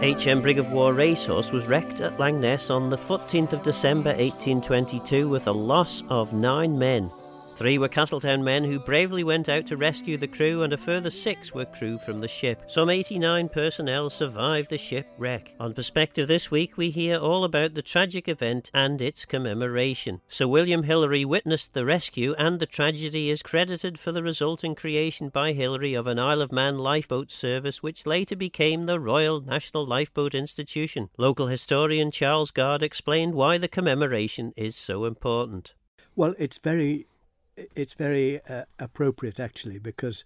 HM Brig of War Racehorse was wrecked at Langness on the 14th of December 1822 with a loss of nine men. Three were Castletown men who bravely went out to rescue the crew, and a further six were crew from the ship. Some 89 personnel survived the shipwreck. On Perspective this week, we hear all about the tragic event and its commemoration. Sir William Hillary witnessed the rescue, and the tragedy is credited for the resulting creation by Hillary of an Isle of Man lifeboat service, which later became the Royal National Lifeboat Institution. Local historian Charles Gard explained why the commemoration is so important. Well, it's very it's very uh, appropriate actually because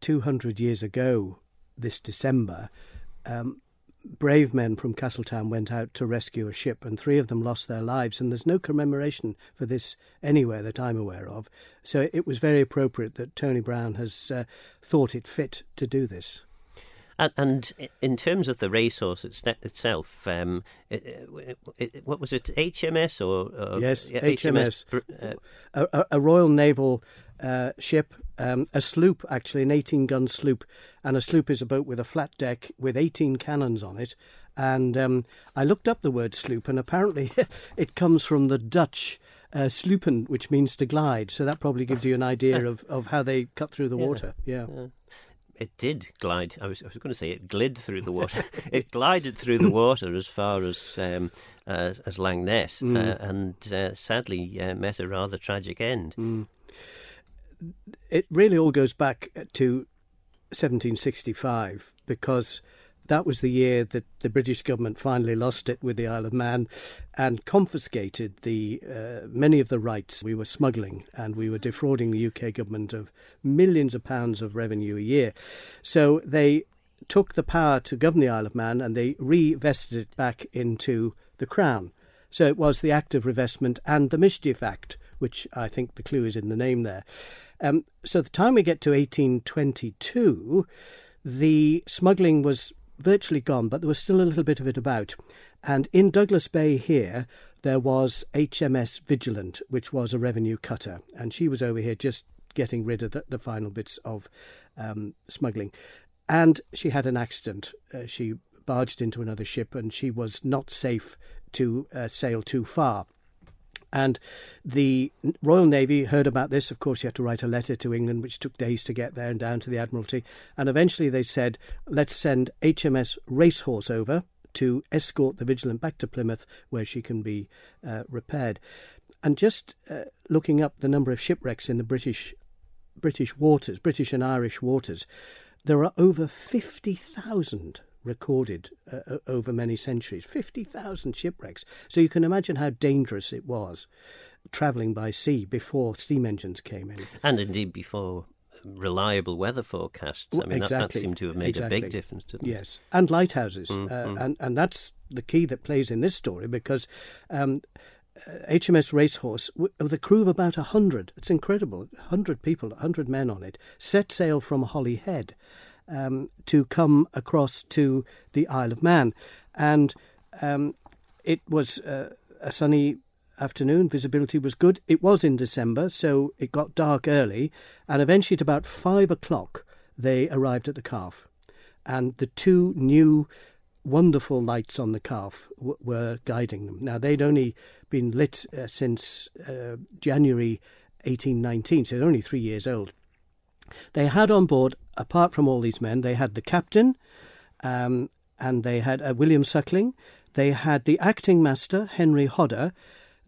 200 years ago this December, um, brave men from Castletown went out to rescue a ship, and three of them lost their lives. And there's no commemoration for this anywhere that I'm aware of. So it was very appropriate that Tony Brown has uh, thought it fit to do this. And, and in terms of the racehorse itself, um, it, it, what was it, HMS or? or yes, yeah, HMS. HMS uh, a, a, Royal Naval uh, ship, um, a sloop actually, an 18 gun sloop. And a sloop is a boat with a flat deck with 18 cannons on it. And um, I looked up the word sloop, and apparently it comes from the Dutch. Uh, sloopen, which means to glide, so that probably gives you an idea of, of how they cut through the yeah. water. Yeah. yeah it did glide. I was, I was going to say it glid through the water. it glided through the water as far as um, as, as Langness, mm. uh, and uh, sadly uh, met a rather tragic end. Mm. It really all goes back to 1765 because that was the year that the British government finally lost it with the Isle of Man and confiscated the uh, many of the rights we were smuggling and we were defrauding the UK government of millions of pounds of revenue a year. So they took the power to govern the Isle of Man and they revested it back into the Crown. So it was the Act of Revestment and the Mischief Act, which I think the clue is in the name there. Um, so the time we get to 1822, the smuggling was virtually gone, but there was still a little bit of it about. And in Douglas Bay here, there was HMS Vigilant, which was a revenue cutter, and she was over here just getting rid of the, the final bits of um, smuggling. And she had an accident. Uh, she barged into another ship, and she was not safe to uh, sail too far. And the Royal Navy heard about this. Of course, you had to write a letter to England, which took days to get there and down to the Admiralty. And eventually they said, let's send HMS Racehorse over to escort the Vigilant back to Plymouth, where she can be uh, repaired. And just uh, looking up the number of shipwrecks in the British British waters, British and Irish waters, there are over 50,000 recorded uh, over many centuries 50,000 shipwrecks. So you can imagine how dangerous it was travelling by sea before steam engines came in. And indeed before reliable weather forecasts. I mean, exactly. that, that, seemed to have made exactly. a big difference, didn't it? Yes, and lighthouses. Mm, uh, mm. And, and that's the key that plays in this story because. Um, HMS Racehorse, with a crew of about 100, it's incredible, 100 people, 100 men on it, set sail from Holyhead um, to come across to the Isle of Man. And um, it was uh, a sunny afternoon, visibility was good. It was in December, so it got dark early, and eventually at about five o'clock they arrived at the calf. And the two new wonderful lights on the calf w- were guiding them. Now, they'd only been lit uh, since uh, January 1819, so they're only three years old. They had on board, apart from all these men, they had the captain, um, and they had uh, William Suckling. They had the acting master, Henry Hodder.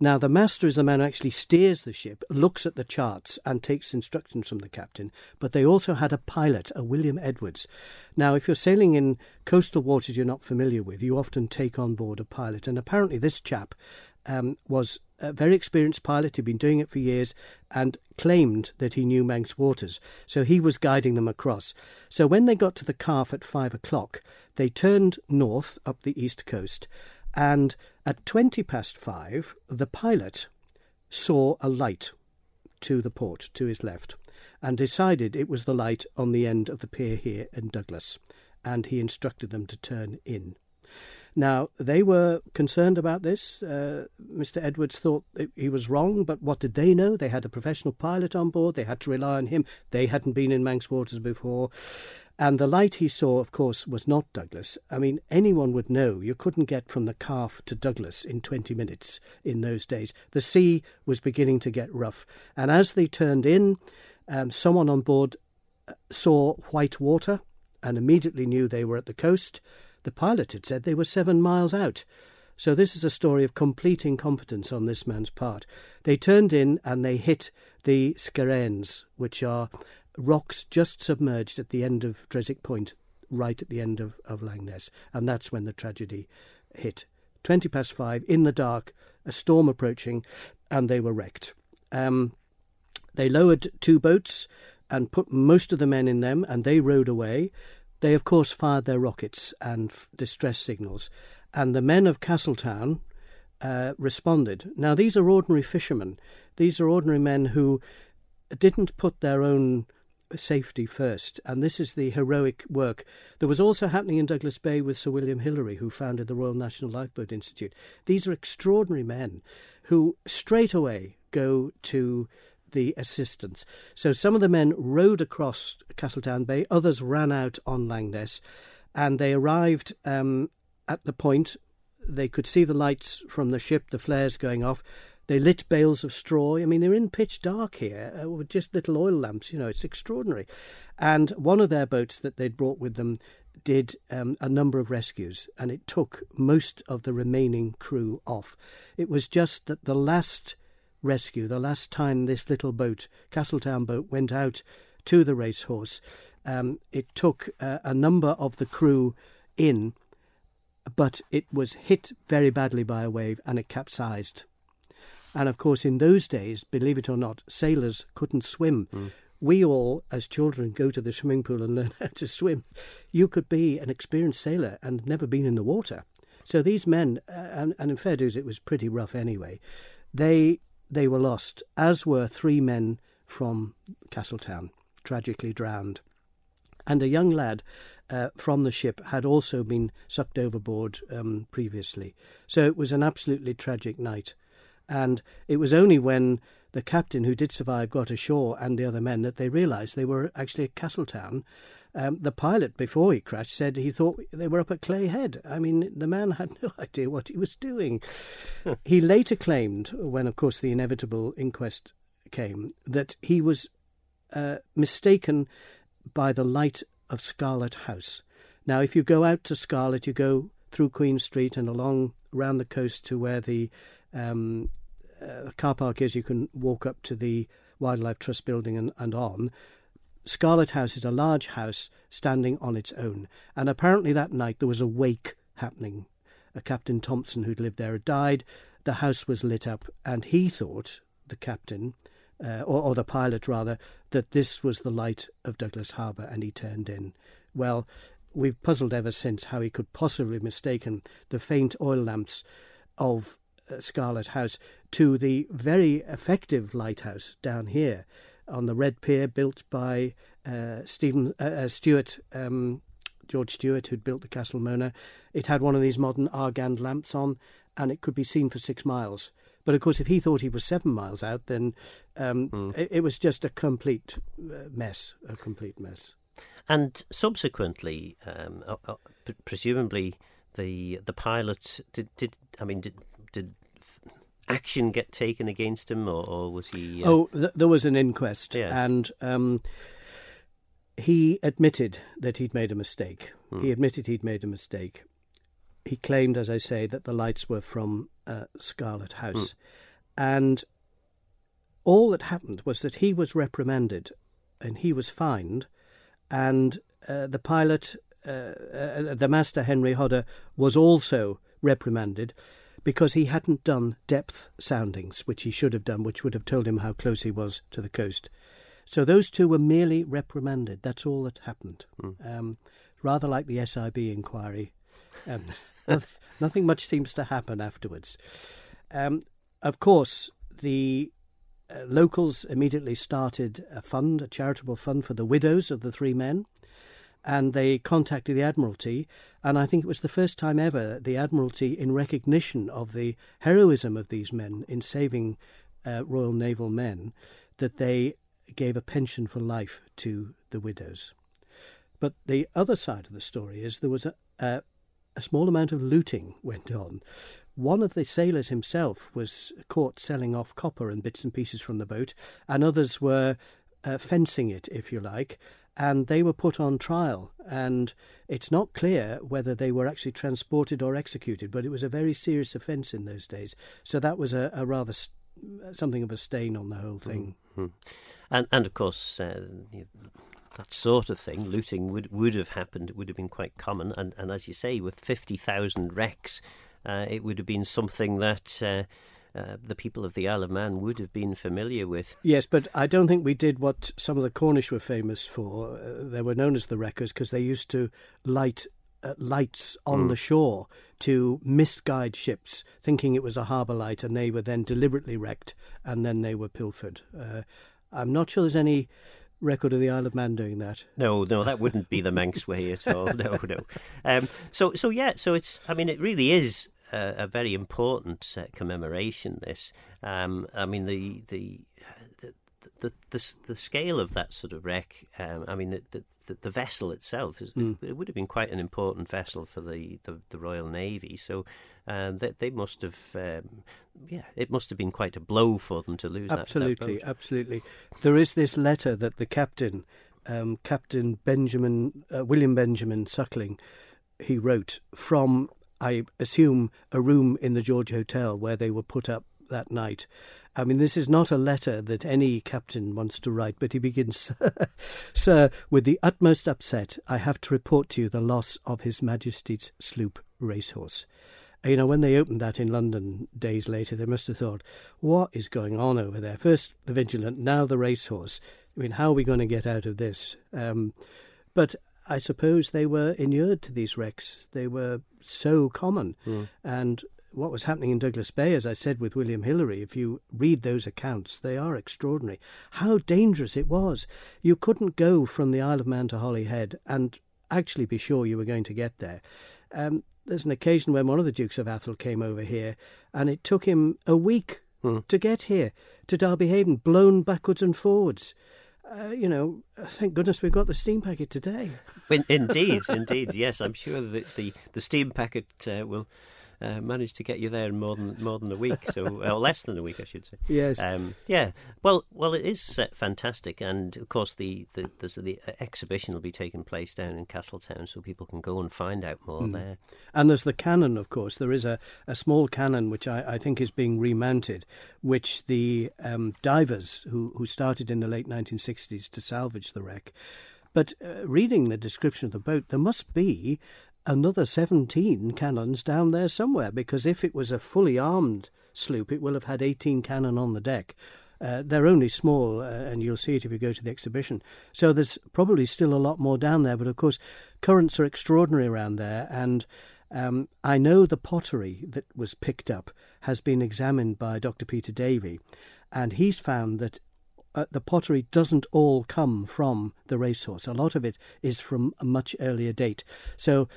Now, the master is the man who actually steers the ship, looks at the charts, and takes instructions from the captain. But they also had a pilot, a William Edwards. Now, if you're sailing in coastal waters you're not familiar with, you often take on board a pilot. And apparently, this chap um, was a very experienced pilot. He'd been doing it for years and claimed that he knew Manx waters. So he was guiding them across. So when they got to the calf at five o'clock, they turned north up the east coast. And at 20 past five, the pilot saw a light to the port to his left and decided it was the light on the end of the pier here in Douglas. And he instructed them to turn in. Now, they were concerned about this. Uh, Mr. Edwards thought he was wrong, but what did they know? They had a professional pilot on board. They had to rely on him. They hadn't been in Manx waters before. And the light he saw, of course, was not Douglas. I mean, anyone would know you couldn't get from the calf to Douglas in 20 minutes in those days. The sea was beginning to get rough. And as they turned in, um, someone on board uh, saw white water and immediately knew they were at the coast. The pilot had said they were seven miles out. So this is a story of complete incompetence on this man's part. They turned in and they hit the Skerranes, which are rocks just submerged at the end of Dreswick Point, right at the end of, of Langness. And that's when the tragedy hit. 20 past five, in the dark, a storm approaching, and they were wrecked. Um, they lowered two boats and put most of the men in them, and they rowed away. They, of course, fired their rockets and distress signals, and the men of Castletown uh, responded. Now, these are ordinary fishermen. These are ordinary men who didn't put their own safety first, and this is the heroic work that was also happening in Douglas Bay with Sir William Hillary, who founded the Royal National Lifeboat Institute. These are extraordinary men who straight away go to the assistance. So some of the men rowed across Castletown Bay, others ran out on Langness, and they arrived um, at the point. They could see the lights from the ship, the flares going off. They lit bales of straw. I mean, they're in pitch dark here uh, with just little oil lamps. You know, it's extraordinary. And one of their boats that they'd brought with them did um, a number of rescues, and it took most of the remaining crew off. It was just that the last rescue, the last time this little boat, Castletown boat, went out to the racehorse, um, it took uh, a number of the crew in, but it was hit very badly by a wave and it capsized. And of course, in those days, believe it or not, sailors couldn't swim. Mm. We all, as children, go to the swimming pool and learn how to swim. You could be an experienced sailor and never been in the water. So these men, uh, and, and in fair dues, it was pretty rough anyway. They they were lost, as were three men from Castletown, tragically drowned. And a young lad uh, from the ship had also been sucked overboard um, previously. So it was an absolutely tragic night. And it was only when the captain who did survive got ashore and the other men that they realised they were actually at Castletown. Um, the pilot, before he crashed, said he thought they were up at Clay Head. I mean, the man had no idea what he was doing. he later claimed, when, of course, the inevitable inquest came, that he was uh, mistaken by the light of Scarlett House. Now, if you go out to Scarlett, you go through Queen Street and along around the coast to where the um, uh, car park is, you can walk up to the Wildlife Trust building and, and on. Scarlett House is a large house standing on its own, and apparently that night there was a wake happening. A Captain Thompson who'd lived there had died. The house was lit up, and he thought, the captain, uh, or, or the pilot rather, that this was the light of Douglas Harbour, and he turned in. Well, we've puzzled ever since how he could possibly have mistaken the faint oil lamps of uh, Scarlett House to the very effective lighthouse down here on the Red Pier, built by uh, Stephen uh, uh, Steuart, um, George Steuart, who'd built the Castle Mona. It had one of these modern Argand lamps on, and it could be seen for six miles. But of course, if he thought he was seven miles out, then um, mm. it, it, was just a complete uh, mess, a complete mess. And subsequently, um, uh, uh, presumably, the the pilot did did I mean did did action get taken against him, or, or was he? Uh... Oh, th- there was an inquest, yeah. and um, he admitted that he'd made a mistake. Hmm. He admitted he'd made a mistake. He claimed, as I say, that the lights were from uh, Scarlett House, hmm. and all that happened was that he was reprimanded, and he was fined, and uh, the pilot, uh, uh the master Henry Hodder, was also reprimanded because he hadn't done depth soundings, which he should have done, which would have told him how close he was to the coast. So those two were merely reprimanded. That's all that happened. Mm. Um, rather like the SIB inquiry. Um, nothing much seems to happen afterwards. Um, of course, the uh, locals immediately started a fund, a charitable fund for the widows of the three men and they contacted the Admiralty. And I think it was the first time ever that the Admiralty, in recognition of the heroism of these men in saving uh, Royal Naval men, that they gave a pension for life to the widows. But the other side of the story is there was a, a, a small amount of looting went on. One of the sailors himself was caught selling off copper and bits and pieces from the boat, and others were uh, fencing it, if you like, and they were put on trial. And it's not clear whether they were actually transported or executed, but it was a very serious offence in those days. So that was a, a rather st- something of a stain on the whole thing. Mm-hmm. And and of course. Uh, that sort of thing, looting would, would have happened. It would have been quite common, and, and as you say, with fifty thousand wrecks, uh, it would have been something that uh, uh, the people of the Isle of Man would have been familiar with. Yes, but I don't think we did what some of the Cornish were famous for. Uh, they were known as the wreckers because they used to light uh, lights on mm. the shore to misguide ships, thinking it was a harbour light, and they were then deliberately wrecked, and then they were pilfered. Uh, I'm not sure there's any record of the Isle of Man doing that. No, no, that wouldn't be the Manx way at all. No, no. Um, so, so yeah, so it's. I mean, it really is a, a very important uh, commemoration. This, um, I mean, the the. the the, the, the scale of that sort of wreck, um, I mean, the, the, the, vessel itself, is, mm. it, it, would have been quite an important vessel for the, the, the Royal Navy. So um, they, they must have, um, yeah, it must have been quite a blow for them to lose absolutely, that, that Absolutely, There is this letter that the captain, um, Captain Benjamin, uh, William Benjamin Suckling, he wrote from I assume, a room in the George Hotel where they were put up that night. I mean, this is not a letter that any captain wants to write, but he begins, Sir, with the utmost upset, I have to report to you the loss of His Majesty's sloop Racehorse. You know, when they opened that in London days later, they must have thought, what is going on over there? First the Vigilant, now the Racehorse. I mean, how are we going to get out of this? Um, but I suppose they were inured to these wrecks. They were so common. Mm. And what was happening in Douglas Bay, as I said with William Hillary, if you read those accounts, they are extraordinary. How dangerous it was. You couldn't go from the Isle of Man to Holyhead and actually be sure you were going to get there. Um, there's an occasion when one of the Dukes of Atholl came over here, and it took him a week mm. to get here to Derby Haven, blown backwards and forwards uh, you know, thank goodness we've got the steam packet today. indeed, indeed, yes. I'm sure that the, the steam packet uh, will uh, managed to get you there in more than more than a week, so or less than a week, I should say. Yes. Um, yeah. Well, well, it is uh, fantastic, and of course the the, the the, exhibition will be taking place down in Castletown, so people can go and find out more mm. there. And there's the cannon, of course. There is a, a small cannon which I, I think is being remounted, which the um, divers who who started in the late 1960s to salvage the wreck. But uh, reading the description of the boat, there must be another 17 cannons down there somewhere, because if it was a fully armed sloop, it will have had 18 cannon on the deck. Uh, they're only small, uh, and you'll see it if you go to the exhibition. So there's probably still a lot more down there, but of course, currents are extraordinary around there, and um, I know the pottery that was picked up has been examined by Dr. Peter Davey, and he's found that uh, the pottery doesn't all come from the racehorse. A lot of it is from a much earlier date. So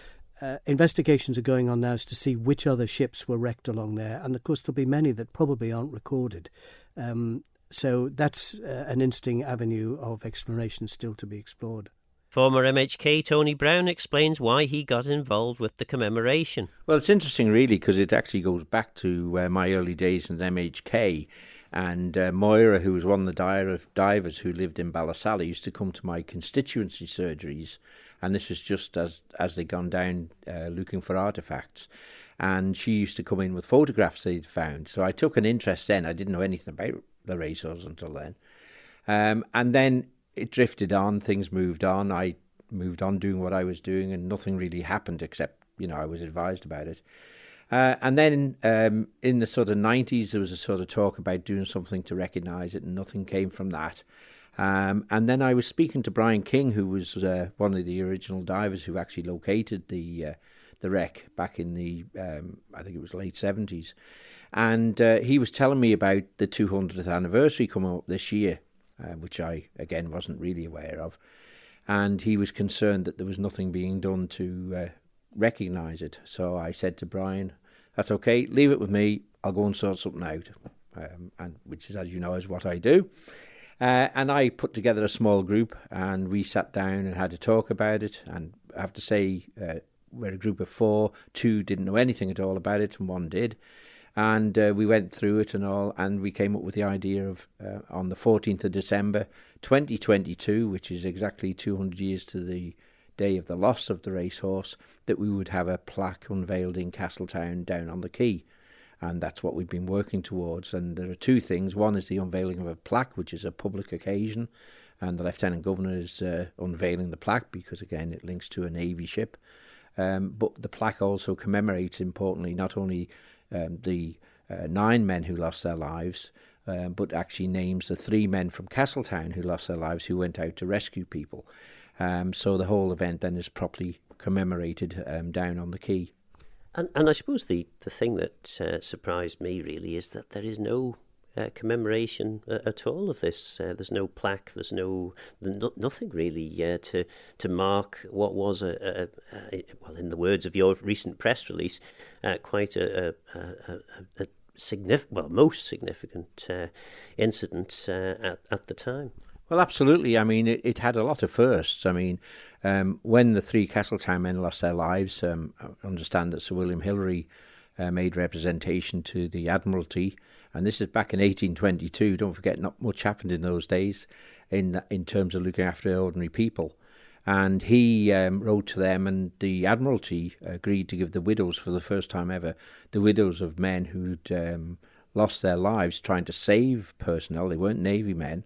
uh, investigations are going on now to see which other ships were wrecked along there, and of course there'll be many that probably aren't recorded. Um, so that's uh, an interesting avenue of exploration still to be explored. Former MHK Tony Brown explains why he got involved with the commemoration. Well, it's interesting, really, because it actually goes back to uh, my early days in MHK. And uh, Moira, who was one of the divers who lived in Ballasalla, used to come to my constituency surgeries, and this was just as as they'd gone down uh, looking for artifacts. And she used to come in with photographs they'd found. So I took an interest then. I didn't know anything about the racehorse until then. Um, and then it drifted on, things moved on. I moved on doing what I was doing, and nothing really happened except, you know, I was advised about it. Uh, and then um, in the sort of 90s, there was a sort of talk about doing something to recognise it, and nothing came from that. Um, and then I was speaking to Brian King, who was uh, one of the original divers who actually located the uh, the wreck back in the um, I think it was late 70s, and uh, he was telling me about the 200th anniversary coming up this year, uh, which I again wasn't really aware of, and he was concerned that there was nothing being done to uh, recognise it. So I said to Brian, that's okay. Leave it with me. I'll go and sort something out, um, and which is, as you know, is what I do. Uh, and I put together a small group and we sat down and had a talk about it. And I have to say, uh, we're a group of four. Two didn't know anything at all about it, and one did. And uh, we went through it and all, and we came up with the idea of uh, on the 14th of December 2022, which is exactly 200 years to the day of the loss of the racehorse, that we would have a plaque unveiled in Castletown down on the quay and that's what we've been working towards. And there are two things. One is the unveiling of a plaque, which is a public occasion, and the Lieutenant Governor is uh, unveiling the plaque because, again, it links to a Navy ship. Um, but the plaque also commemorates, importantly, not only um, the uh, nine men who lost their lives, um, but actually names the three men from Castletown who lost their lives who went out to rescue people. Um, so the whole event then is properly commemorated um, down on the quay. And, and I suppose the, the thing that uh, surprised me really is that there is no uh, commemoration uh, at all of this. Uh, there's no plaque. There's no, no nothing really uh, to to mark what was a, a, a, well, in the words of your recent press release, uh, quite a, a, a significant, well, most significant uh, incident at at the time. Well, absolutely. I mean, it, it had a lot of firsts. I mean, um, when the three Castletown men lost their lives, um, I understand that Sir William Hillary uh, made representation to the Admiralty, and this is back in 1822. Don't forget, not much happened in those days in in terms of looking after ordinary people. And he um, wrote to them, and the Admiralty agreed to give the widows, for the first time ever, the widows of men who'd um, lost their lives trying to save personnel. They weren't Navy men.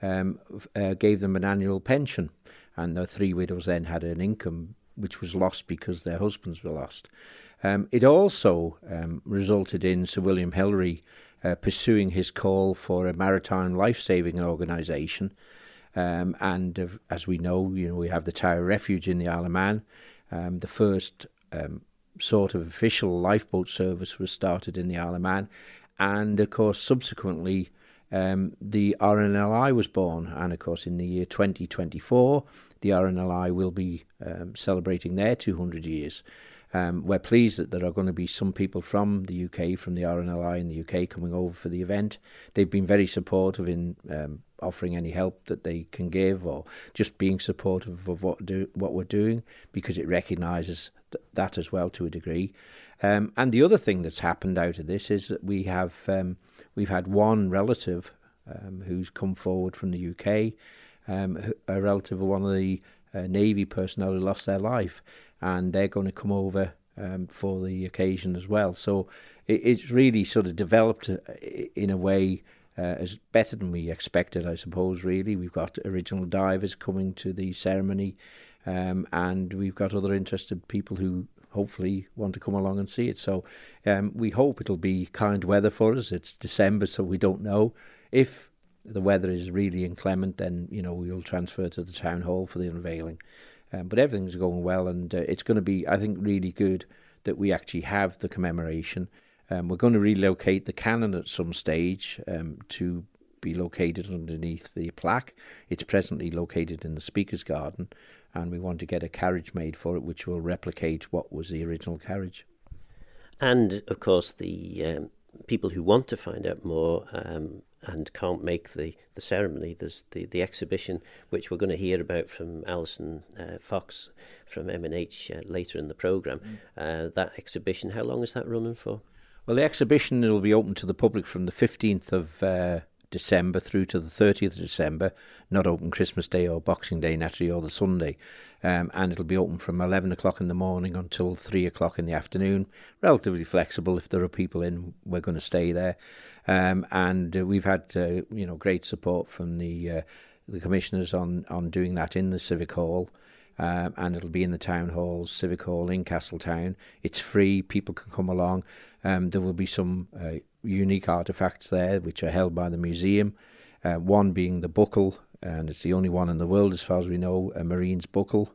Um, uh, gave them an annual pension and the three widows then had an income which was lost because their husbands were lost. Um, it also um, resulted in Sir William Hillary uh, pursuing his call for a maritime life-saving organisation. Um, and uh, as we know, you know, we have the Tower Refuge in the Isle of Man. Um, the first um, sort of official lifeboat service was started in the Isle of Man, and of course, subsequently, um, the RNLI was born. And of course, in the year 2024, the RNLI will be um, celebrating their 200 years. Um, we're pleased that there are going to be some people from the UK, from the RNLI in the UK, coming over for the event. They've been very supportive in um, offering any help that they can give, or just being supportive of what do what we're doing, because it recognises th- that as well to a degree. Um, and the other thing that's happened out of this is that we have um, we've had one relative um, who's come forward from the UK um, a relative of one of the uh, Navy personnel who lost their life, and they're going to come over um, for the occasion as well. So it, it's really sort of developed uh, in a way uh, as better than we expected, I suppose. Really, we've got original divers coming to the ceremony, um, and we've got other interested people who hopefully want to come along and see it. So um, we hope it'll be kind weather for us. It's December, so we don't know if the weather is really inclement, then you know we'll transfer to the town hall for the unveiling. Um, but everything's going well, and uh, it's going to be, I think, really good that we actually have the commemoration. Um, we're going to relocate the cannon at some stage um, to be located underneath the plaque. It's presently located in the Speaker's Garden, and we want to get a carriage made for it, which will replicate what was the original carriage. And of course, the um, people who want to find out more um, and can't make the, the ceremony, there's the, the exhibition, which we're going to hear about from Alison uh, Fox from MNH uh, later in the programme. Mm. Uh, that exhibition, how long is that running for? Well, the exhibition will be open to the public from the 15th of uh, December through to the 30th of December, not open Christmas Day or Boxing Day, naturally, or the Sunday. Um, and it'll be open from 11 o'clock in the morning until 3 o'clock in the afternoon. Relatively flexible. If there are people in, we're going to stay there. Um, and uh, we've had, uh, you know, great support from the uh, the commissioners on, on doing that in the Civic Hall. Um, and it'll be in the town hall, Civic Hall in Castletown. It's free, people can come along. Um, there will be some uh, unique artifacts there which are held by the museum. Uh, one being the buckle, and it's the only one in the world, as far as we know, a Marine's buckle,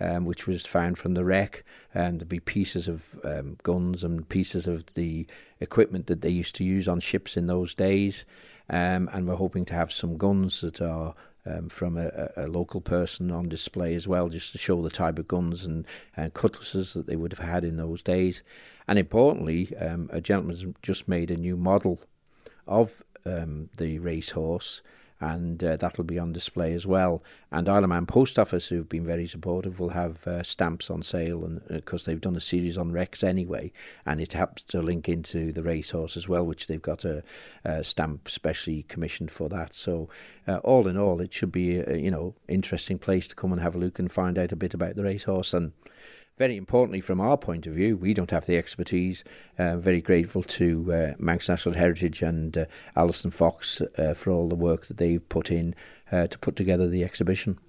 um, which was found from the wreck. And there'll be pieces of um, guns and pieces of the equipment that they used to use on ships in those days. Um, and we're hoping to have some guns that are um, from a, a, local person on display as well, just to show the type of guns and, and cutlasses that they would have had in those days. And importantly, um, a gentleman's just made a new model of um, the racehorse, and uh, that'll be on display as well. And Isle of Man Post Office, who've been very supportive, will have uh, stamps on sale, and because uh, they've done a series on wrecks anyway, and it helps to link into the racehorse as well, which they've got a, a stamp specially commissioned for that. So, uh, all in all, it should be a, you know interesting place to come and have a look and find out a bit about the racehorse and very importantly, from our point of view, we don't have the expertise. Uh, very grateful to uh, Manx National Heritage and uh, Alison Fox uh, for all the work that they've put in uh, to put together the exhibition.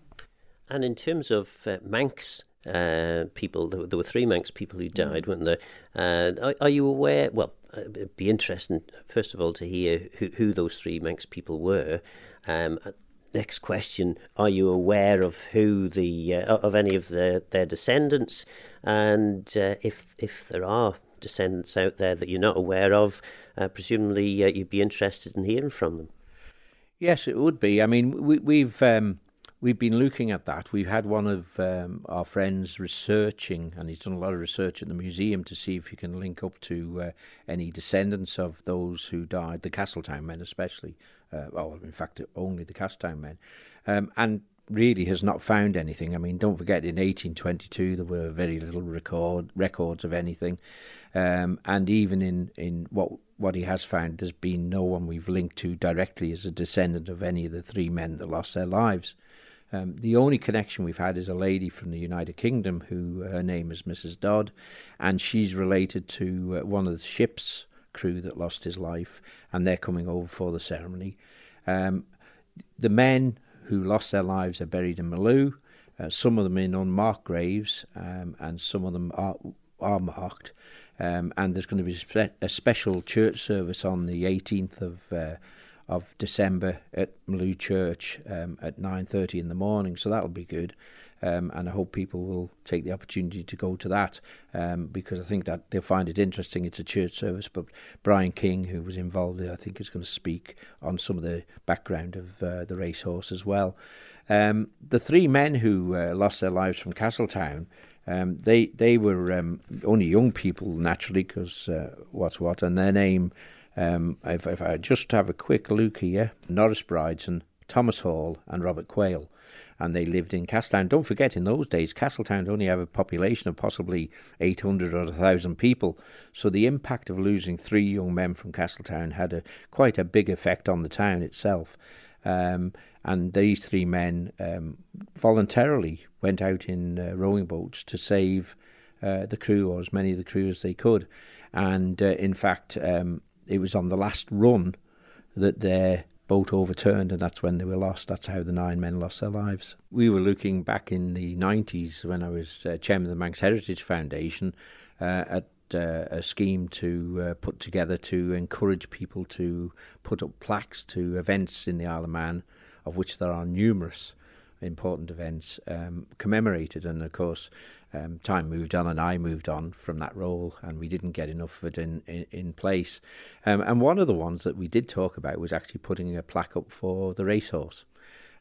And in terms of uh, Manx uh, people, there, there, were three Manx people who died, weren't there? Are, are, you aware? Well, it'd be interesting, first of all, to hear who, who those three Manx people were. Um, next question: Are you aware of who the uh, of any of the, their descendants, and uh, if if there are descendants out there that you're not aware of, uh, presumably uh, you'd be interested in hearing from them. Yes, it would be. I mean, we, we've um, we've been looking at that. We've had one of um, our friends researching, and he's done a lot of research at the museum to see if he can link up to uh, any descendants of those who died, the Castletown men especially, uh, well, in fact, only the Castletown men, um, and really has not found anything. I mean, don't forget in 1822 there were very little record records of anything, um, and even in, in what what he has found, there's been no one we've linked to directly as a descendant of any of the three men that lost their lives. Um, the only connection we've had is a lady from the United Kingdom who her name is Mrs. Dodd, and she's related to uh, one of the ship's crew that lost his life, and they're coming over for the ceremony. Um, the men who lost their lives are buried in Malew, uh, some of them in unmarked graves, um, and some of them are, are marked. Um, and there's going to be a special church service on the 18th of uh, of December at Malew Church um, at 9:30 in the morning. So that'll be good. Um, and I hope people will take the opportunity to go to that um, because I think that they'll find it interesting. It's a church service, but Brian King, who was involved, I think is going to speak on some of the background of uh, the racehorse as well. Um, the three men who uh, lost their lives from Castletown, um, they they were um, only young people naturally because uh, what's what, and their name. Um, if, if I just have a quick look here, Norris Bridson, Thomas Hall, and Robert Quayle and they lived in Castletown. Don't forget, in those days, Castletown only had a population of possibly 800 or 1,000 people. So the impact of losing three young men from Castletown had a quite a big effect on the town itself. Um, and these three men um, voluntarily went out in uh, rowing boats to save uh, the crew, or as many of the crew as they could. And uh, in fact, um, it was on the last run that their boat overturned, and that's when they were lost. That's how the nine men lost their lives. We were looking back in the 90s when I was uh, chairman of the Manx Heritage Foundation uh, at uh, a scheme to uh, put together to encourage people to put up plaques to events in the Isle of Man, of which there are numerous important events um, commemorated. And of course, um, time moved on and I moved on from that role, and we didn't get enough of it in, in, in place. Um, and one of the ones that we did talk about was actually putting a plaque up for the racehorse.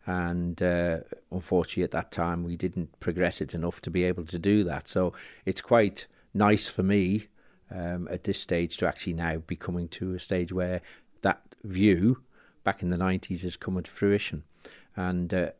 And uh, unfortunately, at that time, we didn't progress it enough to be able to do that. So it's quite nice for me um, at this stage to actually now be coming to a stage where that view back in the 90s has come to fruition. And uh,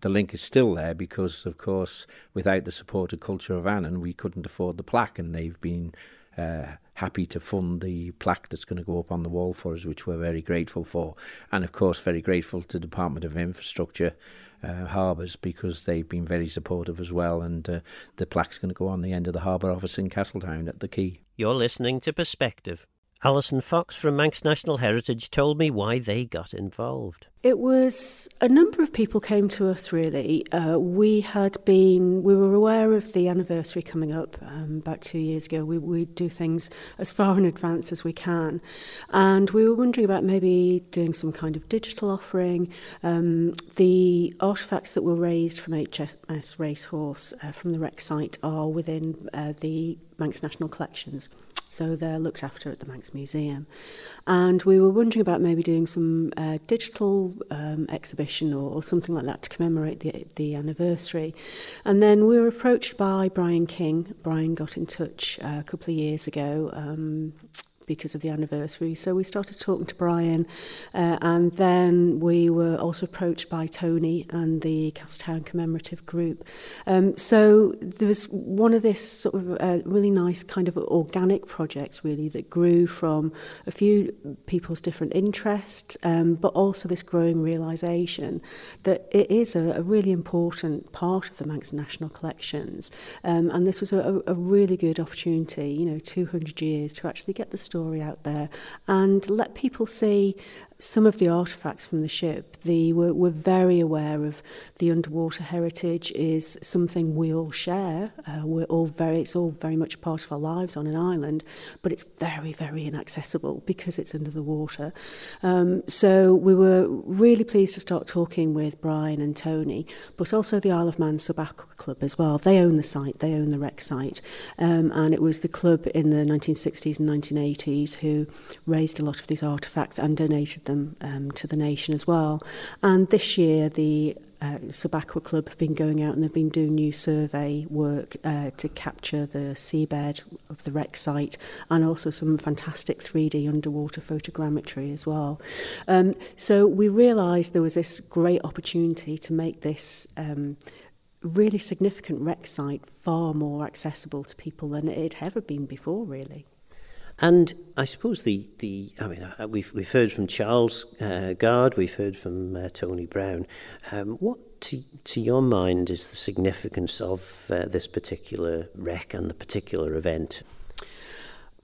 the link is still there because, of course, without the support of Culture Vannin, we couldn't afford the plaque, and they've been uh, happy to fund the plaque that's going to go up on the wall for us, which we're very grateful for. And, of course, very grateful to the Department of Infrastructure, uh, Harbours, because they've been very supportive as well. And uh, the plaque's going to go on the end of the harbour office in Castletown at the Quay. You're listening to Perspective. Alison Fox from Manx National Heritage told me why they got involved. It was a number of people came to us really. Uh, we had been, we were aware of the anniversary coming up um, about two years ago. We, we do things as far in advance as we can. And we were wondering about maybe doing some kind of digital offering. Um, the artefacts that were raised from HMS Racehorse uh, from the Rex site are within uh, the Manx National Collections. So they're looked after at the Manx Museum. And we were wondering about maybe doing some uh, digital um, exhibition or, or something like that to commemorate the, the anniversary. And then we were approached by Brian King. Brian got in touch uh, a couple of years ago. Um, because of the anniversary. So we started talking to Brian, uh, and then we were also approached by Tony and the Castletown Commemorative Group. Um, so there was one of this sort of uh, really nice kind of organic projects, really, that grew from a few people's different interests, um, but also this growing realization that it is a, a really important part of the Manx National Collections. Um, and this was a, a really good opportunity, you know, 200 years to actually get the story out there and let people see some of the artefacts from the ship, the, we're, we're very aware of the underwater heritage is something we all share. Uh, we're all very, it's all very much a part of our lives on an island, but it's very, very inaccessible because it's under the water. Um, so we were really pleased to start talking with Brian and Tony, but also the Isle of Man Sub Aqua Club as well. They own the site, they own the wreck site, um, and it was the club in the 1960s and 1980s who raised a lot of these artefacts and donated them um, to the nation as well. And this year, the uh, Sub Aqua Club have been going out and they've been doing new survey work uh, to capture the seabed of the wreck site and also some fantastic 3D underwater photogrammetry as well. Um, so we realised there was this great opportunity to make this um, really significant wreck site far more accessible to people than it had ever been before, really. And I suppose the, the I mean, uh, we've, we've heard from Charles uh, Gard, we've heard from uh, Tony Brown. Um, what, to, to your mind, is the significance of uh, this particular wreck and the particular event?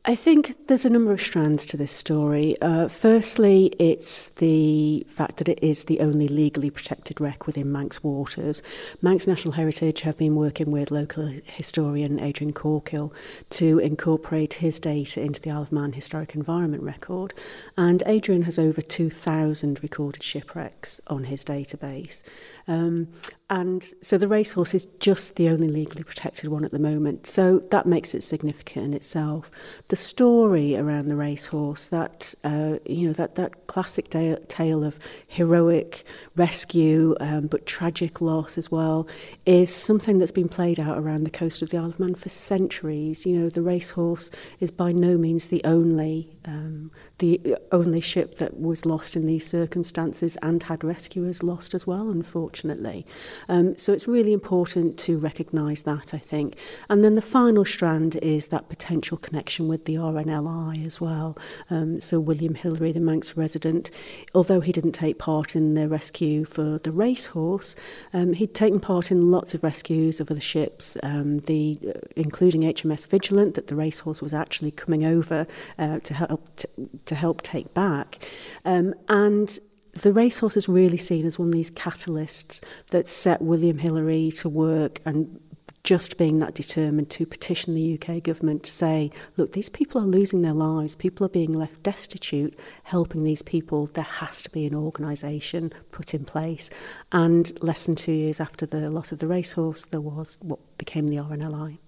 I think there's a number of strands to this story. Uh, firstly, it's the fact that it is the only legally protected wreck within Manx waters. Manx National Heritage have been working with local historian Adrian Corkill to incorporate his data into the Isle of Man Historic Environment Record. And Adrian has over 2,000 recorded shipwrecks on his database. Um, and so the racehorse is just the only legally protected one at the moment. So that makes it significant in itself. The story around the racehorse, that uh, you know, that that classic da- tale of heroic rescue um, but tragic loss as well, is something that's been played out around the coast of the Isle of Man for centuries. You know, the racehorse is by no means the only um, the only ship that was lost in these circumstances and had rescuers lost as well, unfortunately. Um, so it's really important to recognise that, I think. And then the final strand is that potential connection with the RNLI as well. Um, so William Hillary, the Manx resident, although he didn't take part in the rescue for the racehorse, um, he'd taken part in lots of rescues of other ships, um, the uh, including HMS Vigilant, that the racehorse was actually coming over uh, to help to, to help take back. Um, and the racehorse is really seen as one of these catalysts that set William Hillary to work and just being that determined to petition the UK government to say, look, these people are losing their lives, people are being left destitute, helping these people, there has to be an organisation put in place. And less than two years after the loss of the racehorse, there was what became the RNLI.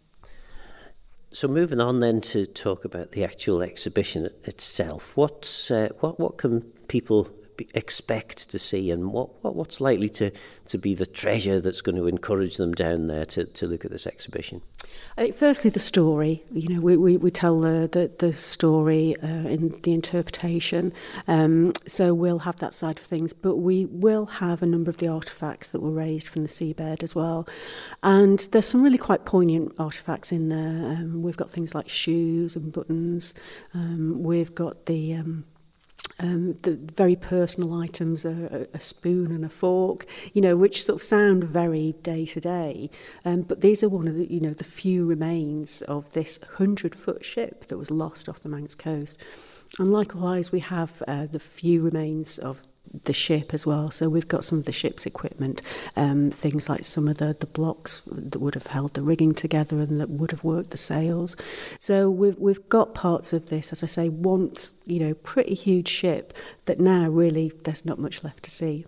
So moving on then to talk about the actual exhibition itself, what's, uh, what, what can people expect to see and what, what, what's likely to, to be the treasure that's going to encourage them down there to, to look at this exhibition? I think firstly the story. You know, we, we, we tell the, the, the story uh, in the interpretation. Um, so we'll have that side of things, but we will have a number of the artefacts that were raised from the seabed as well. And there's some really quite poignant artefacts in there. Um, we've got things like shoes and buttons. Um, we've got the um, um, the very personal items, a, a spoon and a fork, you know, which sort of sound very day to day. But these are one of the, you know, the few remains of this hundred foot ship that was lost off the Manx coast. And likewise, we have uh, the few remains of the ship as well. So we've got some of the ship's equipment, um, things like some of the, the blocks that would have held the rigging together and that would have worked the sails. So we've we've got parts of this, as I say, once you know, pretty huge ship that now really there's not much left to see.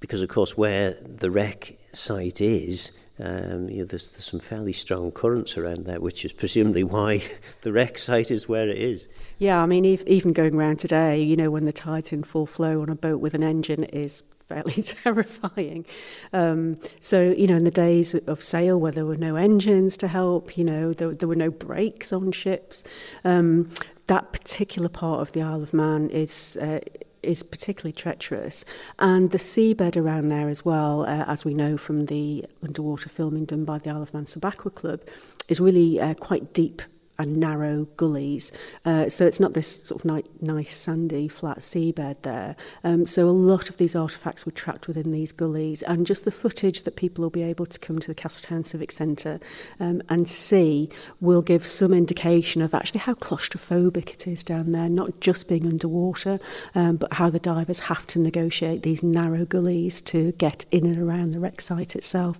Because of course, where the wreck site is, um, you know, there's, there's some fairly strong currents around there, which is presumably why the wreck site is where it is. Yeah, I mean, even going around today, you know, when the tide's in full flow on a boat with an engine is fairly terrifying. Um, so, you know, in the days of sail where there were no engines to help, you know, there, there were no brakes on ships, um, that particular part of the Isle of Man is. Uh, is particularly treacherous, and the seabed around there as well, uh, as we know from the underwater filming done by the Isle of Man Sub Aqua Club, is really uh, quite deep and narrow gullies. Uh, so it's not this sort of ni- nice sandy flat seabed there. Um, so a lot of these artefacts were trapped within these gullies, and just the footage that people will be able to come to the Castletown Civic Centre um, and see will give some indication of actually how claustrophobic it is down there, not just being underwater, um, but how the divers have to negotiate these narrow gullies to get in and around the wreck site itself.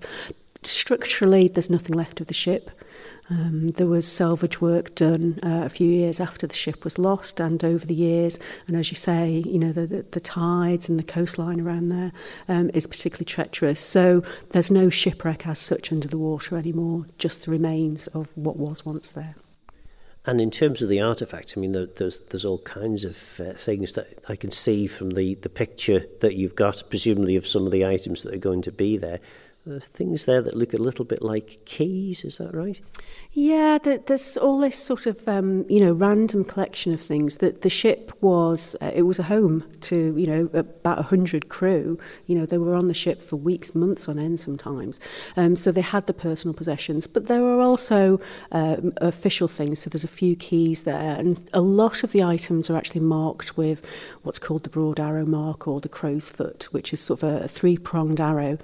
Structurally, there's nothing left of the ship. Um, there was salvage work done uh, a few years after the ship was lost and over the years. And as you say, you know, the, the, the tides and the coastline around there um, is particularly treacherous. So there's no shipwreck as such under the water anymore, just the remains of what was once there. And in terms of the artifacts, I mean, there, there's there's all kinds of uh, things that I can see from the, the picture that you've got, presumably of some of the items that are going to be there. There are things there that look a little bit like keys, is that right? Yeah, there's all this sort of um, you know random collection of things. That the ship was uh, it was a home to you know about hundred crew. You know they were on the ship for weeks, months on end sometimes. Um, so they had the personal possessions, but there are also uh, official things. So there's a few keys there, and a lot of the items are actually marked with what's called the broad arrow mark or the crow's foot, which is sort of a, a three pronged arrow,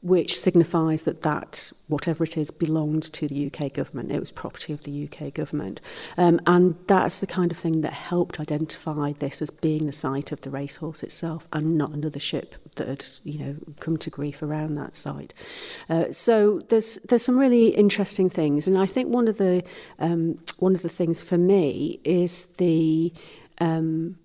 which signifies that that whatever it is belonged to the UK government. It was property of the UK government. Um, and that's the kind of thing that helped identify this as being the site of the racehorse itself and not another ship that had, you know, come to grief around that site. Uh, so there's there's some really interesting things. And I think one of the um, one of the things for me is the um,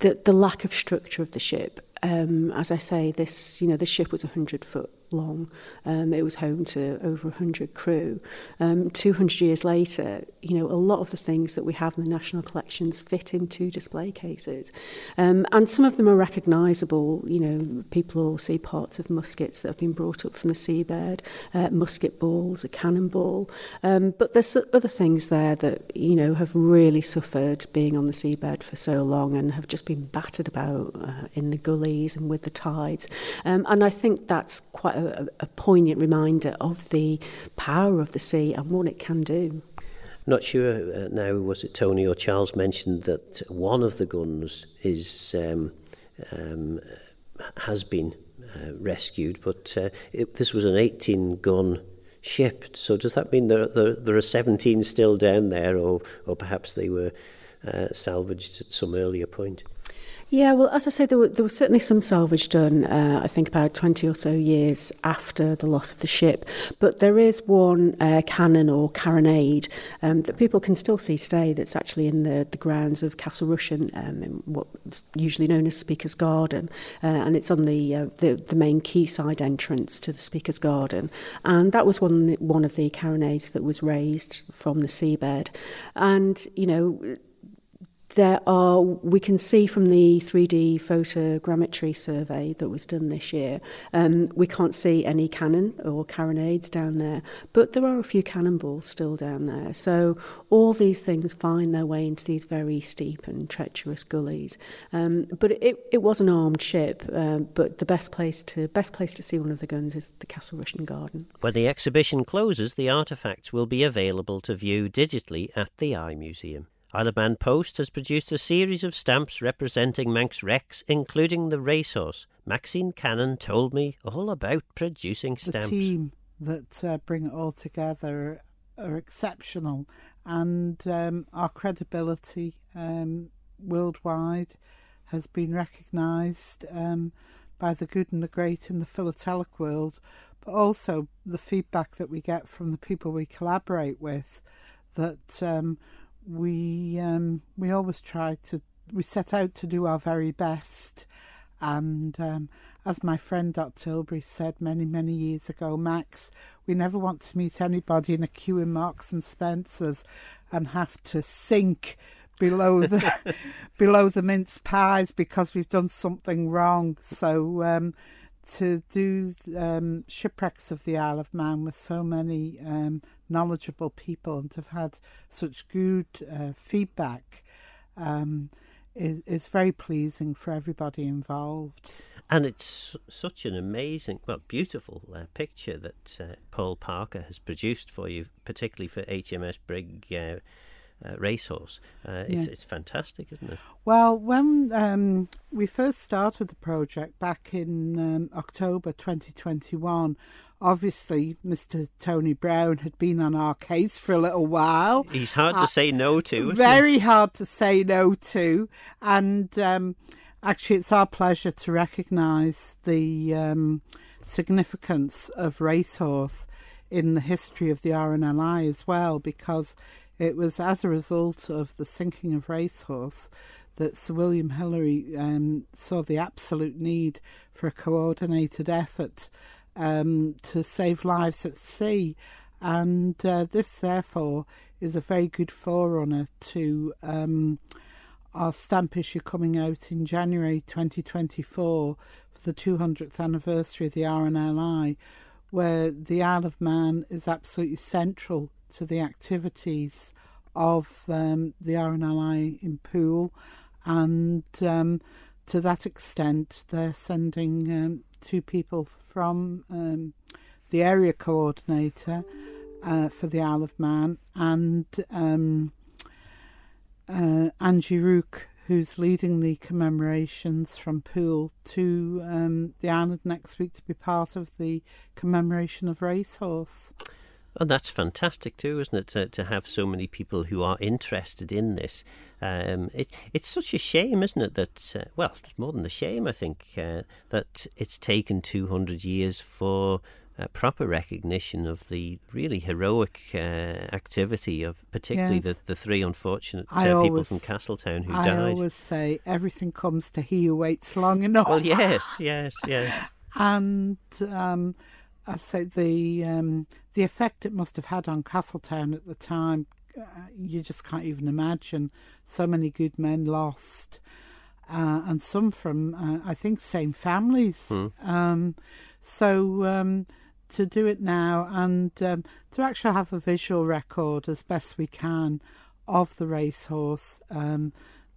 the, the lack of structure of the ship. Um, as I say, this you know the ship was a hundred foot long. Um, it was home to over 100 crew. Um, 200 years later, you know, a lot of the things that we have in the national collections fit into display cases. Um, and some of them are recognisable. You know, people will see parts of muskets that have been brought up from the seabed, uh, musket balls, a cannonball. Um, but there's other things there that, you know, have really suffered being on the seabed for so long and have just been battered about uh, in the gullies and with the tides. Um, and I think that's quite a a, a poignant reminder of the power of the sea and what it can do. Not sure uh, now, was it Tony or Charles mentioned that one of the guns is um, um, has been uh, rescued, but uh, it, this was an 18 gun ship. So does that mean there, there, there are 17 still down there, or, or perhaps they were uh, salvaged at some earlier point? Yeah, well, as I say, there, there was certainly some salvage done, uh, I think about 20 or so years after the loss of the ship. But there is one uh, cannon or carronade um, that people can still see today that's actually in the, the grounds of Castle Rushen, um, in what's usually known as Speaker's Garden. Uh, and it's on the, uh, the, the main quayside entrance to the Speaker's Garden. And that was one, one of the carronades that was raised from the seabed. And, you know, there are, we can see from the 3D photogrammetry survey that was done this year, um, we can't see any cannon or carronades down there, but there are a few cannonballs still down there. So all these things find their way into these very steep and treacherous gullies. Um, but it, it was an armed ship, uh, but the best place to best place to see one of the guns is the Castle Rushen Garden. When the exhibition closes, the artefacts will be available to view digitally at the iMuseum. Isle of Man Post has produced a series of stamps representing Manx Wrecks, including the racehorse. Maxine Cannon told me all about producing stamps. The team that uh, bring it all together are exceptional, and um, our credibility um, worldwide has been recognised um, by the good and the great in the philatelic world, but also the feedback that we get from the people we collaborate with that um, we um, we always try to we set out to do our very best, and um, as my friend Dot Tilbury said many many years ago, Max, we never want to meet anybody in a queue in Marks and Spencers and have to sink below the below the mince pies because we've done something wrong. So um, to do um, shipwrecks of the Isle of Man with so many um, knowledgeable people and to have had such good uh, feedback um, is, is very pleasing for everybody involved. And it's such an amazing, well, beautiful uh, picture that uh, Paul Parker has produced for you, particularly for HMS Brig uh, racehorse. Uh, it's, yeah. it's fantastic, isn't it? Well, when um, we first started the project back in um, October 2021, obviously Mr. Tony Brown had been on our case for a little while. He's hard uh, to say no to. Very hard to say no to. And um, actually, it's our pleasure to recognise the um, significance of racehorse in the history of the RNLI as well, because it was as a result of the sinking of Racehorse that Sir William Hillary um, saw the absolute need for a coordinated effort um, to save lives at sea. And uh, this, therefore, is a very good forerunner to um, our stamp issue coming out in January 2024 for the 200th anniversary of the RNLI, where the Isle of Man is absolutely central to the activities of um, the RNLI in Poole, and um, to that extent, they're sending um, two people from um, the area coordinator uh, for the Isle of Man and um, uh, Angie Rook, who's leading the commemorations from Poole to um, the island next week to be part of the commemoration of Racehorse. Well, that's fantastic too, isn't it? To, to have so many people who are interested in this. Um, it, it's such a shame, isn't it? That uh, well, it's more than a shame. I think uh, that it's taken two hundred years for uh, proper recognition of the really heroic uh, activity of particularly yes. the, the three unfortunate uh, always, people from Castletown who I died. I always say everything comes to he who waits long enough. Well, yes, yes, yes. and um, I say the um, the effect it must have had on Castletown at the time, uh, you just can't even imagine. So many good men lost, uh, and some from uh, I think same families. Mm. Um, so um, to do it now and um, to actually have a visual record as best we can of the racehorse, um,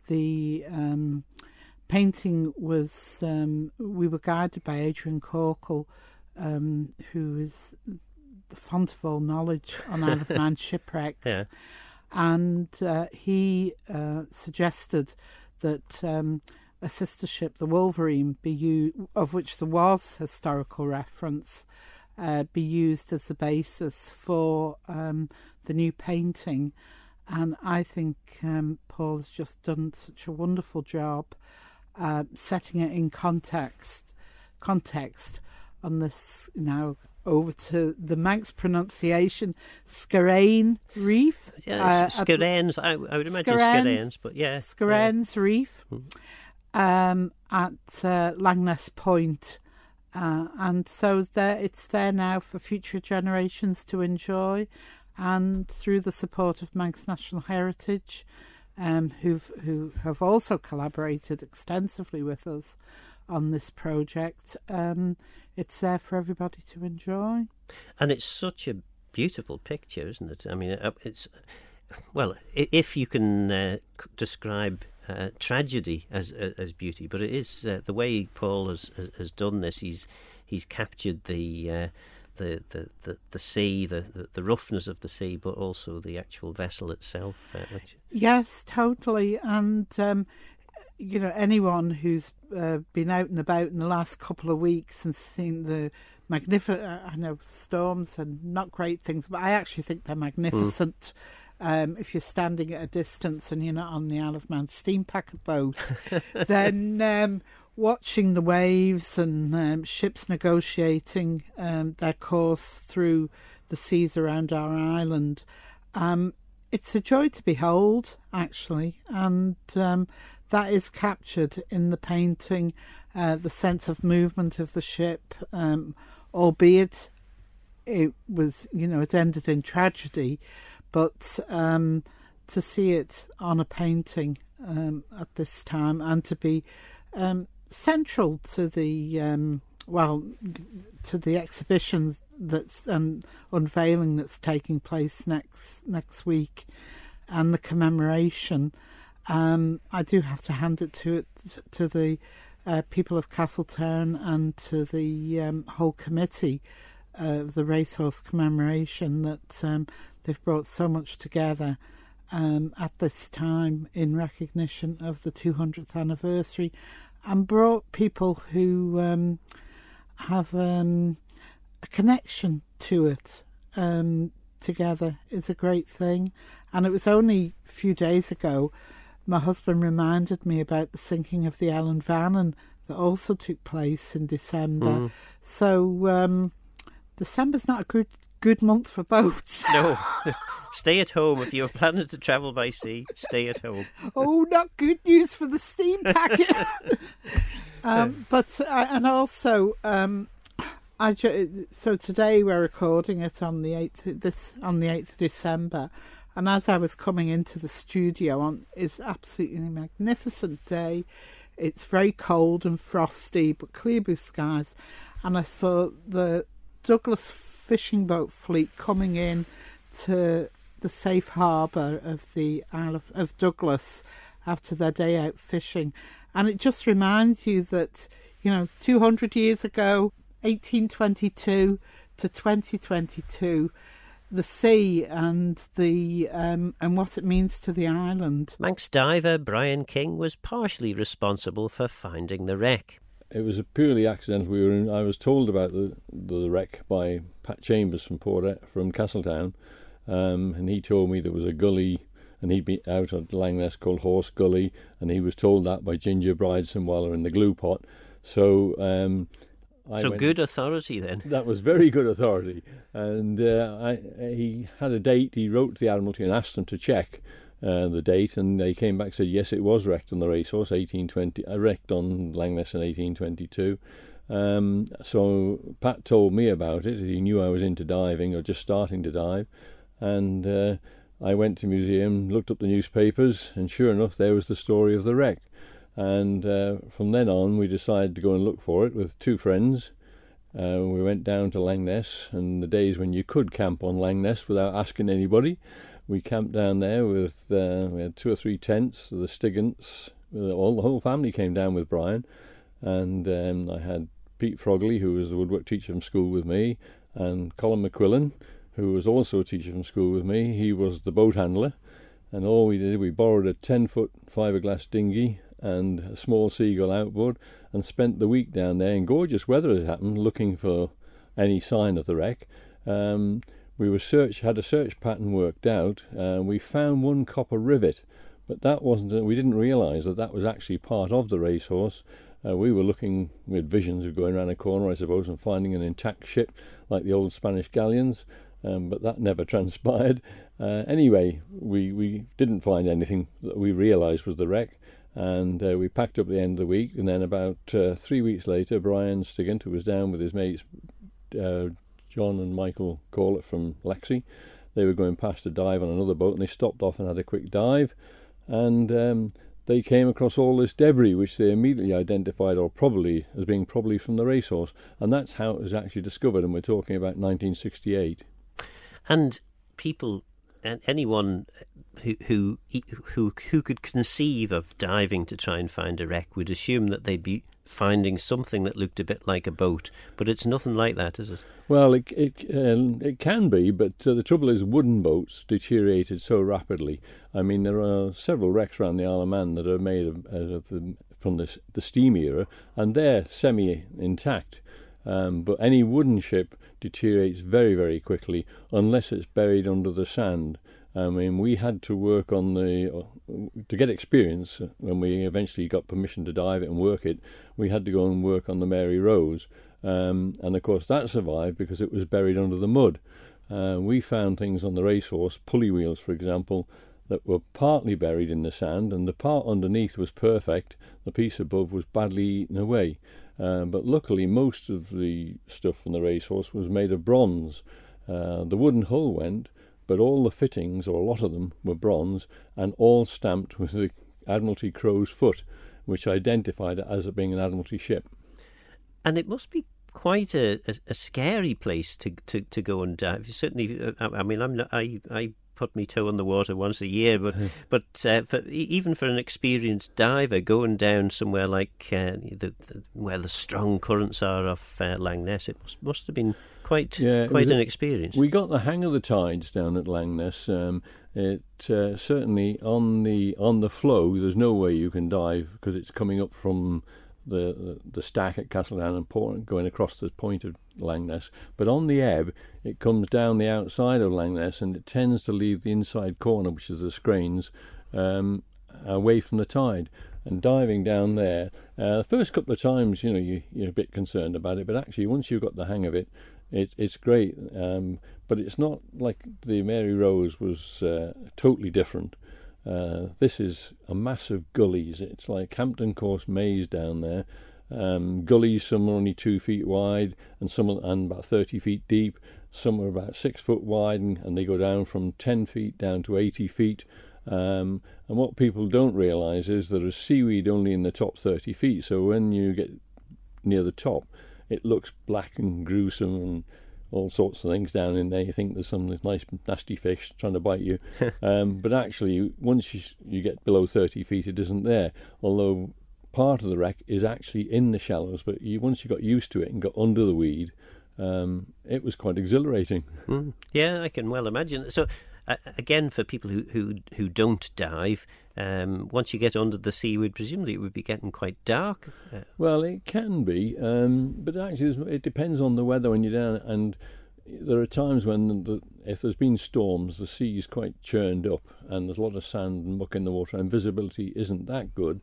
the um, painting was we were guided by Adrian Corkill um, who is the font of all knowledge on Isle of Man shipwrecks. Yeah. And uh, he uh, suggested that um, a sister ship, the Wolverine, be u- of which there was historical reference, uh, be used as the basis for um, the new painting. And I think um, Paul has just done such a wonderful job uh, setting it in context. Context on this now over to the Manx pronunciation, Skerain Reef. Yeah, uh, Skerranes, I, I, would imagine Skerranes, but yeah. Skerranes yeah. Reef mm-hmm. um, at uh, Langness Point. Uh, and so there, it's there now for future generations to enjoy. And through the support of Manx National Heritage, um, who've, who have also collaborated extensively with us on this project, um, it's there for everybody to enjoy. And it's such a beautiful picture, isn't it? I mean, uh, it's well, if you can uh, describe uh, tragedy as uh, as beauty, but it is uh, the way Paul has has done this. He's he's captured the. Uh, the, the, the, the sea, the, the, the, roughness of the sea, but also the actual vessel itself. Which... Yes, totally. And um, you know, anyone who's uh, been out and about in the last couple of weeks and seen the magnificent, uh, I know storms and not great things, but I actually think they're magnificent. Mm. Um, if you're standing at a distance and you're not on the Isle of Man steam packet boat, then um, watching the waves and um, ships negotiating um, their course through the seas around our island, um, it's a joy to behold, actually. And um, that is captured in the painting, uh, the sense of movement of the ship, um, albeit it was, you know, it ended in tragedy, but um, to see it on a painting um, at this time and to be um, central to the um, well, to the exhibition that's um, unveiling that's taking place next next week, and the commemoration. Um, I do have to hand it to to the uh, people of Castletown and to the um, whole committee of the racehorse commemoration that um, they've brought so much together um, at this time in recognition of the 200th anniversary and brought people who um, have um, a connection to it together. It's a great thing. And it was only a few days ago my husband reminded me about the sinking of the Ellan Vannin that also took place in December. Mm. So um, December's not a good good month for boats. No. stay at home. If you're planning to travel by sea, stay at home. oh, not good news for the steam packet. um, but, uh, and also, um, I ju- so today we're recording it on the 8th, this, on the 8th of December. And as I was coming into the studio on, it's absolutely magnificent day. It's very cold and frosty, but clear blue skies. And I saw the Douglas fishing boat fleet coming in to the safe harbour of the Isle of, of Douglas after their day out fishing. And it just reminds you that, you know, 200 years ago, 1822 to 2022, the sea and the um, and what it means to the island. Manx diver Brian King was partially responsible for finding the wreck. It was a purely accidental. We were in, I was told about the the wreck by Pat Chambers from Port from Castletown, um, and he told me there was a gully, and he'd been out at Langness called Horse Gully, and he was told that by Ginger Bridson while in the glue pot. So um, I so went, good authority then. That was very good authority, and uh, I, he had a date. He wrote to the Admiralty and asked them to check uh, the date, and they came back and said yes, it was wrecked on the racehorse, 1820. Uh, wrecked on Langness in 1822. Um, so Pat told me about it. He knew I was into diving or just starting to dive, and uh, I went to the museum, looked up the newspapers, and sure enough, there was the story of the wreck. And uh, from then on, we decided to go and look for it with two friends. Uh, we went down to Langness, and the days when you could camp on Langness without asking anybody, we camped down there with uh, we had two or three tents, the Stigants, all the whole family came down with Brian, and um, I had Pete Frogley, who was the woodwork teacher from school with me, and Colin McQuillan, who was also a teacher from school with me. He was the boat handler, and all we did, we borrowed a ten foot fiberglass dinghy and a small seagull outboard and spent the week down there in gorgeous weather as it happened looking for any sign of the wreck. Um, we were search had a search pattern worked out and we found one copper rivet but that wasn't we didn't realize that that was actually part of the racehorse. Uh, we were looking with visions of going around a corner I suppose and finding an intact ship like the old Spanish galleons um, but that never transpired. Uh, anyway we, we didn't find anything that we realized was the wreck and uh, we packed up the end of the week. And then about uh, three weeks later, Brian Stigant, who was down with his mates uh, John and Michael Corlett from Laxey, they were going past a dive on another boat, and they stopped off and had a quick dive, and um, they came across all this debris, which they immediately identified, or probably as being probably from the racehorse, and that's how it was actually discovered. And we're talking about 1968. And people and anyone who who who could conceive of diving to try and find a wreck would assume that they'd be finding something that looked a bit like a boat, but it's nothing like that, is it? Well, it it, um, it can be, but uh, the trouble is wooden boats deteriorated so rapidly. I mean, there are several wrecks around the Isle of Man that are made of, of the, from the, the steam era, and they're semi intact. Um, but any wooden ship deteriorates very, very quickly unless it's buried under the sand. I mean, we had to work on the uh, to get experience when we eventually got permission to dive it and work it. We had to go and work on the Mary Rose, um, and of course that survived because it was buried under the mud. Uh, we found things on the racehorse, pulley wheels, for example, that were partly buried in the sand, and the part underneath was perfect. The piece above was badly eaten away. Uh, but luckily, most of the stuff from the racehorse was made of bronze. Uh, the wooden hull went, but all the fittings, or a lot of them, were bronze and all stamped with the Admiralty crow's foot, which identified it as being an Admiralty ship. And it must be quite a, a, a, scary place to, to, to go and dive. Certainly, uh, I, I mean, I'm not, I I put my toe in the water once a year, but but uh, for, even for an experienced diver, going down somewhere like uh, the, the, where the strong currents are off uh, Langness, it must, must have been quite yeah, quite an experience. We got the hang of the tides down at Langness. Um, it uh, certainly on the on the flow, there's no way you can dive because it's coming up from the, the, the stack at Castletown and Port, and going across the point of Langness. But on the ebb, it comes down the outside of Langness and it tends to leave the inside corner, which is the Skerranes, um, away from the tide. And diving down there, uh, the first couple of times, you know, you, you're a bit concerned about it, but actually, once you've got the hang of it, it it's great. Um, but it's not like the Mary Rose was uh, totally different. Uh, this is a massive gullies. It's like Hampton Court maze down there. Um, gullies, some are only two feet wide and some are, and about 30 feet deep. Some are about six foot wide and, and they go down from 10 feet down to 80 feet. Um, and what people don't realise is that there is seaweed only in the top 30 feet. So when you get near the top, it looks black and gruesome and all sorts of things down in there. You think there's some nice nasty fish trying to bite you, um, but actually, once you, you get below 30 feet, it isn't there. Although part of the wreck is actually in the shallows, but you, once you got used to it and got under the weed, um, it was quite exhilarating. Mm. Yeah, I can well imagine. So, uh, again, for people who, who, who don't dive, um, once you get under the seaweed, presumably it would be getting quite dark. Uh, well, it can be, um, but actually it depends on the weather when you're down. And there are times when, the, if there's been storms, the sea is quite churned up, and there's a lot of sand and muck in the water, and visibility isn't that good.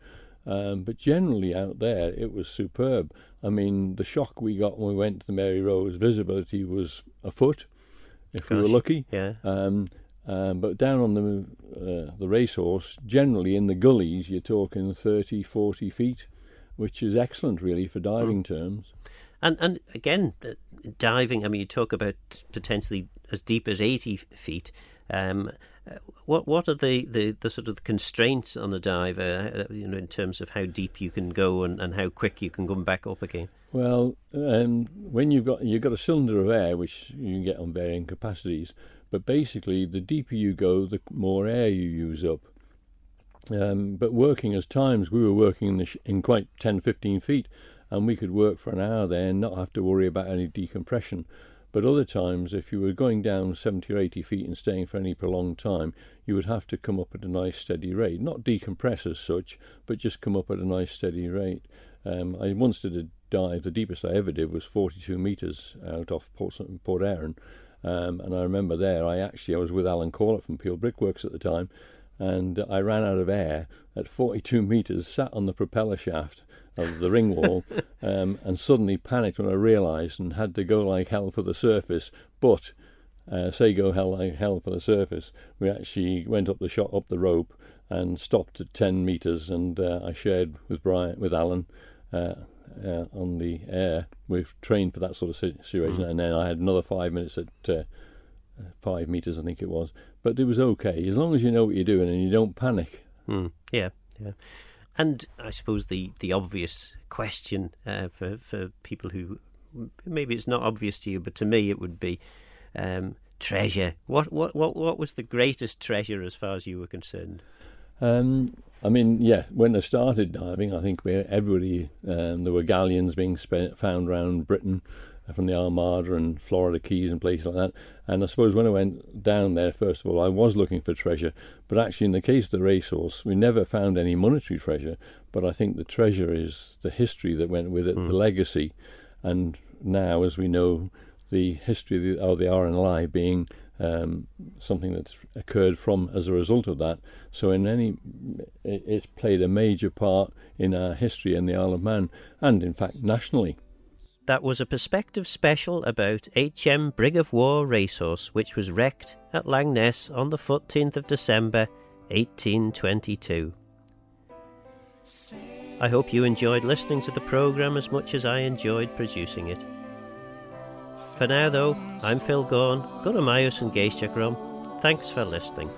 Um, but generally out there, it was superb. I mean, the shock we got when we went to the Mary Rose, visibility was a foot, if Gosh, we were lucky. Yeah. Um, um, but down on the uh, the racehorse, generally in the gullies, you're talking 30, 40 feet, which is excellent, really, for diving mm. terms. And and again, uh, diving. I mean, you talk about potentially as deep as eighty feet. Um, what what are the, the, the sort of constraints on a dive? Uh, you know, in terms of how deep you can go and, and how quick you can come back up again. Well, um, when you've got you've got a cylinder of air, which you can get on varying capacities, but basically, the deeper you go, the more air you use up. Um, but working as times, we were working in, sh- in quite 10, 15 feet, and we could work for an hour there and not have to worry about any decompression. But other times, if you were going down 70 or 80 feet and staying for any prolonged time, you would have to come up at a nice steady rate. Not decompress as such, but just come up at a nice steady rate. Um, I once did a dive, the deepest I ever did was 42 metres out off Port, Port Erin, um, and I remember there, I actually I was with Alan Corlett from Peel Brickworks at the time, and I ran out of air at 42 metres, sat on the propeller shaft of the ring wall, um, and suddenly panicked when I realised and had to go like hell for the surface. But uh, say go hell like hell for the surface, we actually went up the shot up the rope and stopped at 10 metres, and uh, I shared with Brian with Alan. Uh, uh, on the air. We've trained for that sort of situation, mm. and then I had another five minutes at uh, five meters, I think it was. But it was okay as long as you know what you're doing and you don't panic. Mm. Yeah, yeah. And I suppose the, the obvious question uh, for for people who maybe it's not obvious to you, but to me it would be um, treasure. What what what what was the greatest treasure as far as you were concerned? Um, I mean, yeah, when I started diving, I think we, everybody, um, there were galleons being found around Britain from the Armada and Florida Keys and places like that. And I suppose when I went down there, first of all, I was looking for treasure. But actually, in the case of the racehorse, we never found any monetary treasure. But I think the treasure is the history that went with it, mm. the legacy. And now, as we know, the history of the, of the RNLI being um, something that's occurred from as a result of that. So in any, it's played a major part in our history in the Isle of Man, and in fact nationally. That was a perspective special about HM Brig of War Racehorse, which was wrecked at Langness on the 14th of December 1822. I hope you enjoyed listening to the programme as much as I enjoyed producing it. For now, though, I'm Phil Gawne, Gunamaius and Geishchakram. Thanks for listening.